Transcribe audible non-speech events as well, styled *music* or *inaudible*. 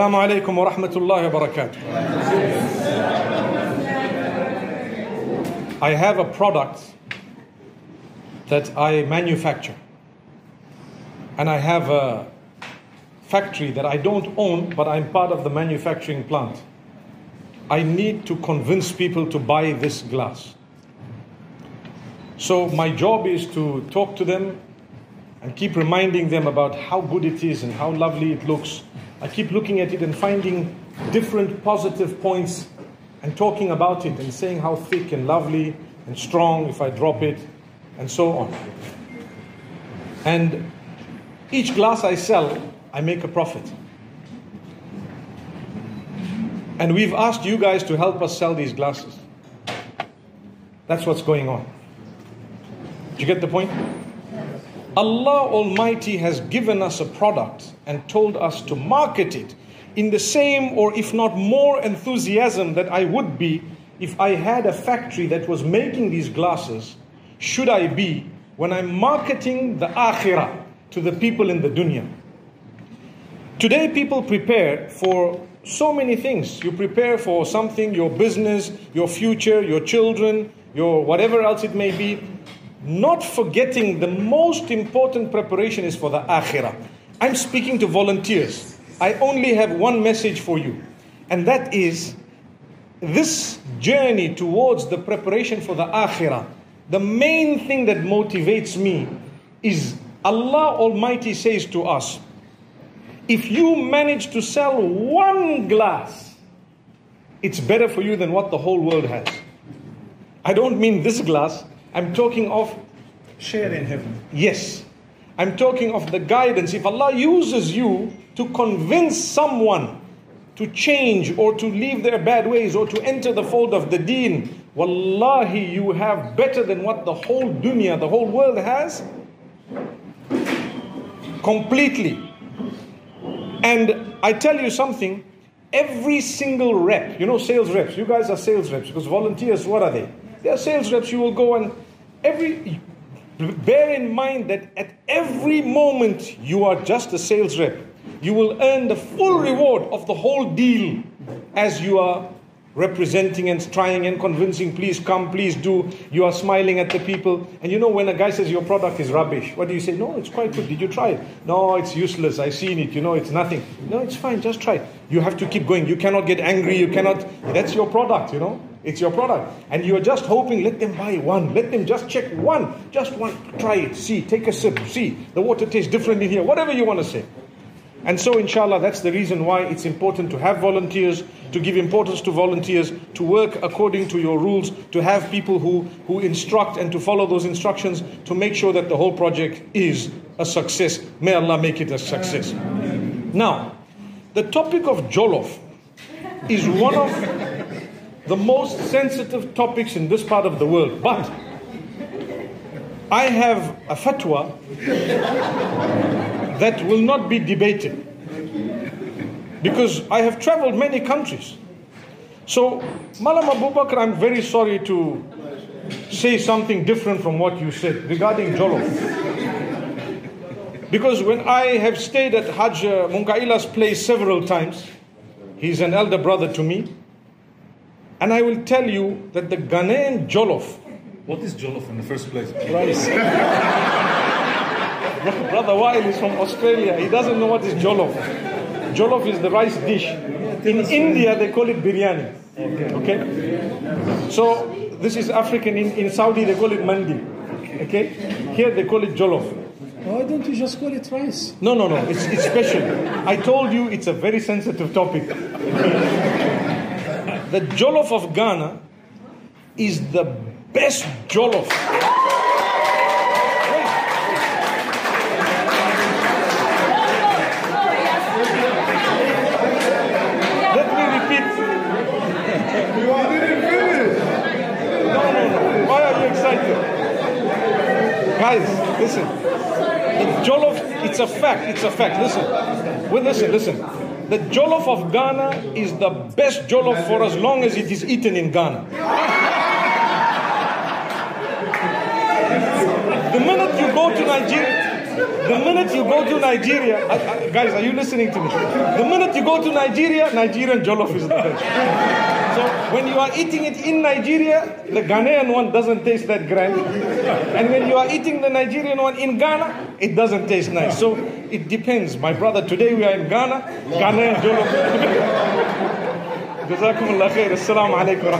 Alaikum wa rahmatullahi wa barakatuh. I have a product that I manufacture. And I have a factory that I don't own, but I'm part of the manufacturing plant. I need to convince people to buy this glass. So my job is to talk to them and keep reminding them about how good it is and how lovely it looks. I keep looking at it and finding different positive points and talking about it and saying how thick and lovely and strong if I drop it and so on. And each glass I sell, I make a profit. And we've asked you guys to help us sell these glasses. That's what's going on. Do you get the point? Allah Almighty has given us a product and told us to market it in the same or if not more enthusiasm that I would be if I had a factory that was making these glasses, should I be when I'm marketing the akhirah to the people in the dunya. Today, people prepare for so many things. You prepare for something, your business, your future, your children, your whatever else it may be. Not forgetting the most important preparation is for the akhirah. I'm speaking to volunteers. I only have one message for you, and that is this journey towards the preparation for the akhirah. The main thing that motivates me is Allah Almighty says to us, if you manage to sell one glass, it's better for you than what the whole world has. I don't mean this glass, I'm talking of Share in heaven. Yes. I'm talking of the guidance. If Allah uses you to convince someone to change or to leave their bad ways or to enter the fold of the deen, wallahi, you have better than what the whole dunya, the whole world has. Completely. And I tell you something, every single rep, you know, sales reps, you guys are sales reps because volunteers, what are they? They are sales reps. You will go and every, bear in mind that at every moment you are just a sales rep. You will earn the full reward of the whole deal as you are representing and trying and convincing, please come, please do. You are smiling at the people. And you know, when a guy says your product is rubbish, what do you say? No, it's quite good. Did you try it? No, it's useless. I've seen it. You know, it's nothing. No, it's fine. Just try it. You have to keep going. You cannot get angry. You cannot. That's your product, you know. It's your product. And you're just hoping, let them buy one. Let them just check one. Just one. Try it. See. Take a sip. See. The water tastes different in here. Whatever you want to say. And so, inshallah, that's the reason why it's important to have volunteers, to give importance to volunteers, to work according to your rules, to have people who, who instruct and to follow those instructions to make sure that the whole project is a success. May Allah make it a success. Now, the topic of Jollof is one of the most sensitive topics in this part of the world. But I have a fatwa that will not be debated because I have traveled many countries. So, Malam Abu Bakr, I'm very sorry to say something different from what you said regarding Jollof. Because when I have stayed at Hajj Munkaila's place several times, he's an elder brother to me, and I will tell you that the Ghanaian Jollof, What is jollof in the first place? rice. Brother Wael is from Australia. He doesn't know what is jollof. Jollof is the rice dish. In India, they call it biryani. Okay? So, this is African. In, in Saudi, they call it mandi. Okay? Here, they call it jollof. Why don't you just call it rice? No, no, no. It's, it's special. I told you it's a very sensitive topic. The jollof of Ghana is the best jollof. Let me repeat. No, no, no. Why are you excited? Guys, listen. The jollof, it's a fact, it's a fact. Listen. Well, listen, listen. The jollof of Ghana is the best jollof for as long as it is eaten in Ghana. The minute you go to Nigeria, the minute you go to Nigeria, I- I- guys, are you listening to me? The minute you go to Nigeria, Nigerian jollof is the best. So when you are eating it in Nigeria, the Ghanaian one doesn't taste that grand. And when you are eating the Nigerian one in Ghana, it doesn't taste nice. So it depends. My brother, today we are in Ghana. Ghana and Jolo. *laughs* Jazakumullah khair. Assalamu alaikum